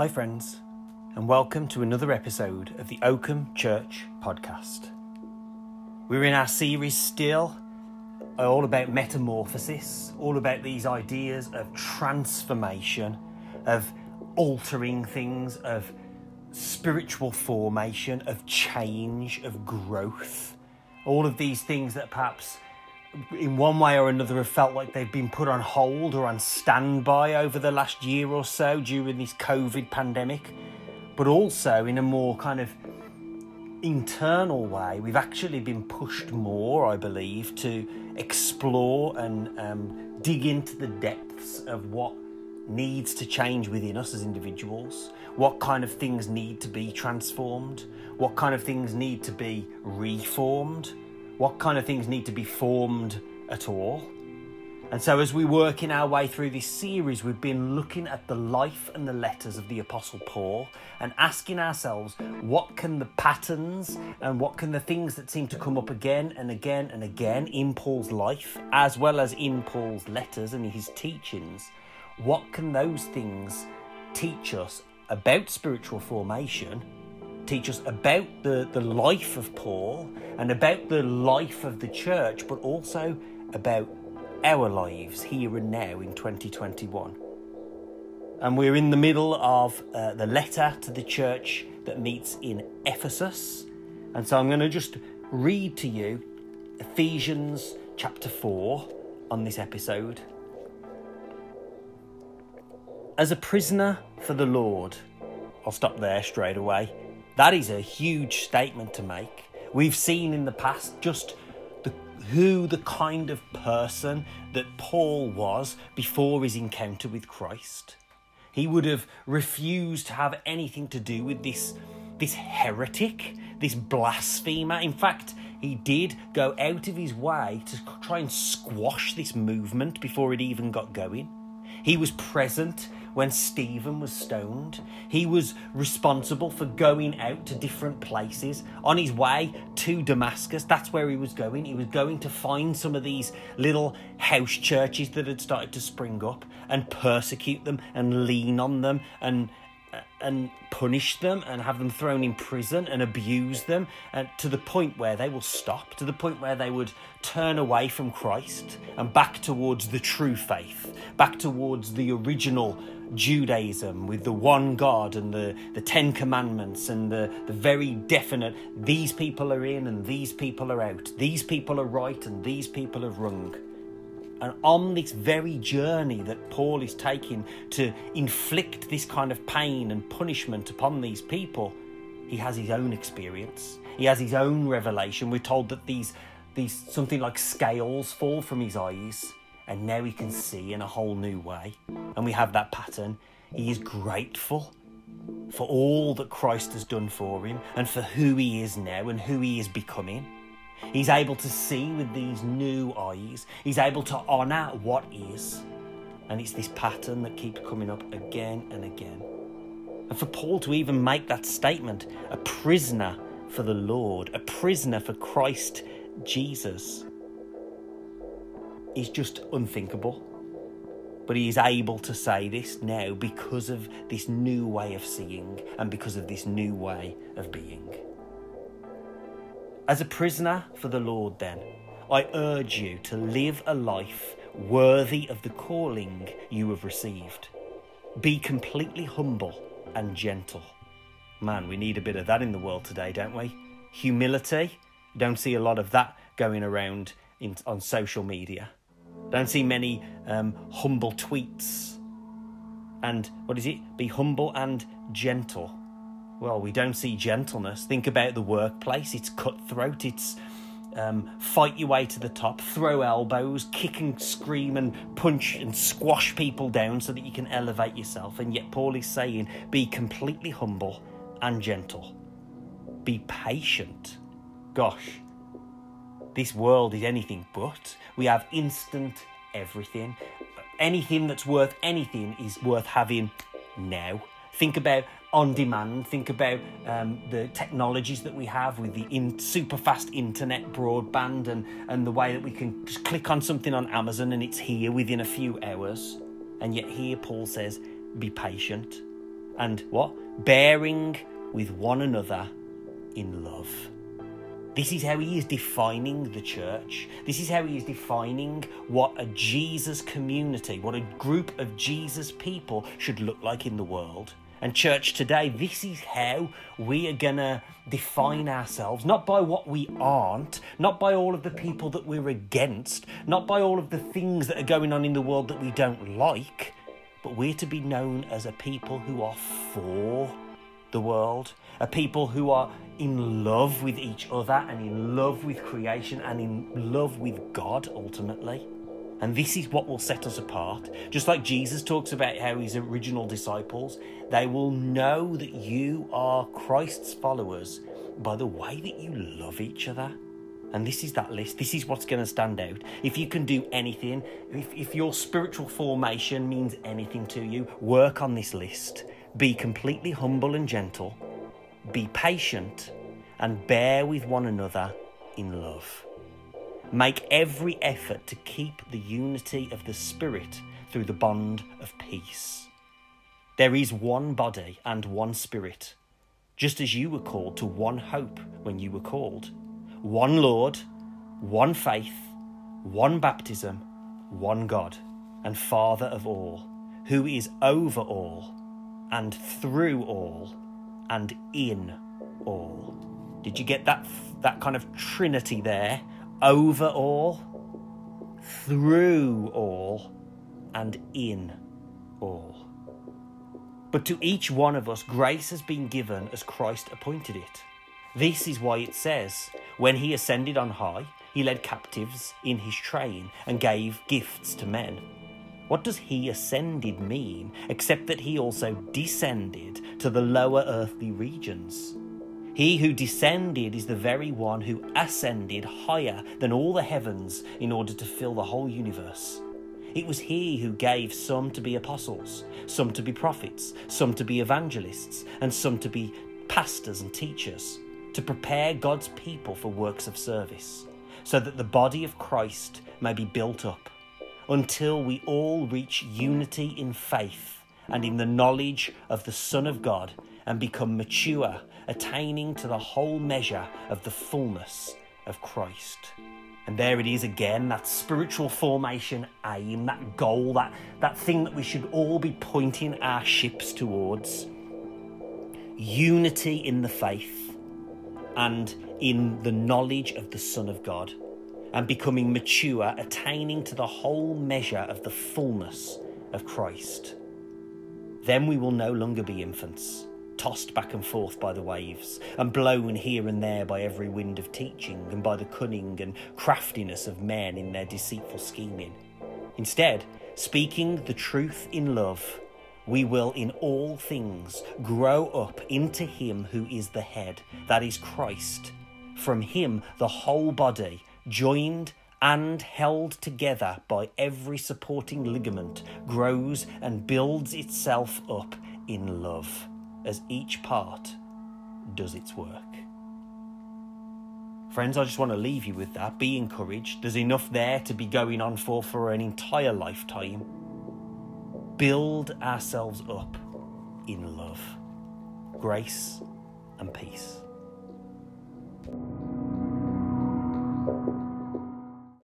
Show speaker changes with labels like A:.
A: Hi, friends, and welcome to another episode of the Oakham Church podcast. We're in our series still, all about metamorphosis, all about these ideas of transformation, of altering things, of spiritual formation, of change, of growth. All of these things that perhaps in one way or another have felt like they've been put on hold or on standby over the last year or so during this COVID pandemic, but also in a more kind of internal way, we've actually been pushed more, I believe, to explore and um, dig into the depths of what needs to change within us as individuals, what kind of things need to be transformed, what kind of things need to be reformed what kind of things need to be formed at all. And so, as we work in our way through this series, we've been looking at the life and the letters of the Apostle Paul and asking ourselves what can the patterns and what can the things that seem to come up again and again and again in Paul's life, as well as in Paul's letters and his teachings, what can those things teach us about spiritual formation teach us about the, the life of Paul and about the life of the church, but also about our lives here and now in 2021. And we're in the middle of uh, the letter to the church that meets in Ephesus. And so I'm going to just read to you Ephesians chapter 4 on this episode. As a prisoner for the Lord, I'll stop there straight away. That is a huge statement to make. We've seen in the past just the, who the kind of person that Paul was before his encounter with Christ. He would have refused to have anything to do with this, this heretic, this blasphemer. In fact, he did go out of his way to try and squash this movement before it even got going. He was present when Stephen was stoned. He was responsible for going out to different places on his way to Damascus. That's where he was going. He was going to find some of these little house churches that had started to spring up and persecute them and lean on them and and punish them and have them thrown in prison and abuse them and to the point where they will stop to the point where they would turn away from Christ and back towards the true faith back towards the original Judaism with the one God and the, the Ten Commandments and the, the very definite these people are in and these people are out, these people are right and these people are wrong. And on this very journey that Paul is taking to inflict this kind of pain and punishment upon these people, he has his own experience. He has his own revelation. We're told that these, these something like scales fall from his eyes, and now he can see in a whole new way. And we have that pattern. He is grateful for all that Christ has done for him and for who he is now and who he is becoming. He's able to see with these new eyes. He's able to honour what is. And it's this pattern that keeps coming up again and again. And for Paul to even make that statement, a prisoner for the Lord, a prisoner for Christ Jesus, is just unthinkable. But he is able to say this now because of this new way of seeing and because of this new way of being. As a prisoner for the Lord, then, I urge you to live a life worthy of the calling you have received. Be completely humble and gentle. Man, we need a bit of that in the world today, don't we? Humility. Don't see a lot of that going around in, on social media. Don't see many um, humble tweets. And what is it? Be humble and gentle. Well, we don't see gentleness. Think about the workplace. It's cutthroat. It's um, fight your way to the top, throw elbows, kick and scream and punch and squash people down so that you can elevate yourself. And yet, Paul is saying, be completely humble and gentle. Be patient. Gosh, this world is anything but. We have instant everything. Anything that's worth anything is worth having now. Think about on demand. Think about um, the technologies that we have with the in, super fast internet, broadband, and, and the way that we can just click on something on Amazon and it's here within a few hours. And yet, here Paul says, be patient. and what? Bearing with one another in love. This is how he is defining the church. This is how he is defining what a Jesus community, what a group of Jesus people should look like in the world. And, church, today, this is how we are going to define ourselves, not by what we aren't, not by all of the people that we're against, not by all of the things that are going on in the world that we don't like, but we're to be known as a people who are for the world, a people who are in love with each other and in love with creation and in love with God ultimately. And this is what will set us apart. Just like Jesus talks about how his original disciples, they will know that you are Christ's followers by the way that you love each other. And this is that list. This is what's going to stand out. If you can do anything, if, if your spiritual formation means anything to you, work on this list. Be completely humble and gentle. Be patient and bear with one another in love. Make every effort to keep the unity of the Spirit through the bond of peace. There is one body and one Spirit, just as you were called to one hope when you were called one Lord, one faith, one baptism, one God, and Father of all, who is over all, and through all, and in all. Did you get that, that kind of trinity there? over all, through all, and in all. But to each one of us, grace has been given as Christ appointed it. This is why it says, When he ascended on high, he led captives in his train and gave gifts to men. What does he ascended mean, except that he also descended to the lower earthly regions? He who descended is the very one who ascended higher than all the heavens in order to fill the whole universe. It was he who gave some to be apostles, some to be prophets, some to be evangelists, and some to be pastors and teachers, to prepare God's people for works of service, so that the body of Christ may be built up, until we all reach unity in faith and in the knowledge of the Son of God and become mature attaining to the whole measure of the fullness of Christ. And there it is again, that spiritual formation aim, that goal, that, that thing that we should all be pointing our ships towards. Unity in the faith and in the knowledge of the Son of God, and becoming mature, attaining to the whole measure of the fullness of Christ. Then we will no longer be infants tossed back and forth by the waves, and blown here and there by every wind of teaching, and by the cunning and craftiness of men in their deceitful scheming. Instead, speaking the truth in love, we will in all things grow up into Him who is the head, that is Christ. From Him, the whole body, joined and held together by every supporting ligament, grows and builds itself up in love as each part does its work. Friends, I just want to leave you with that. Be encouraged. There's enough there to be going on for for an entire lifetime. Build ourselves up in love, grace, and peace.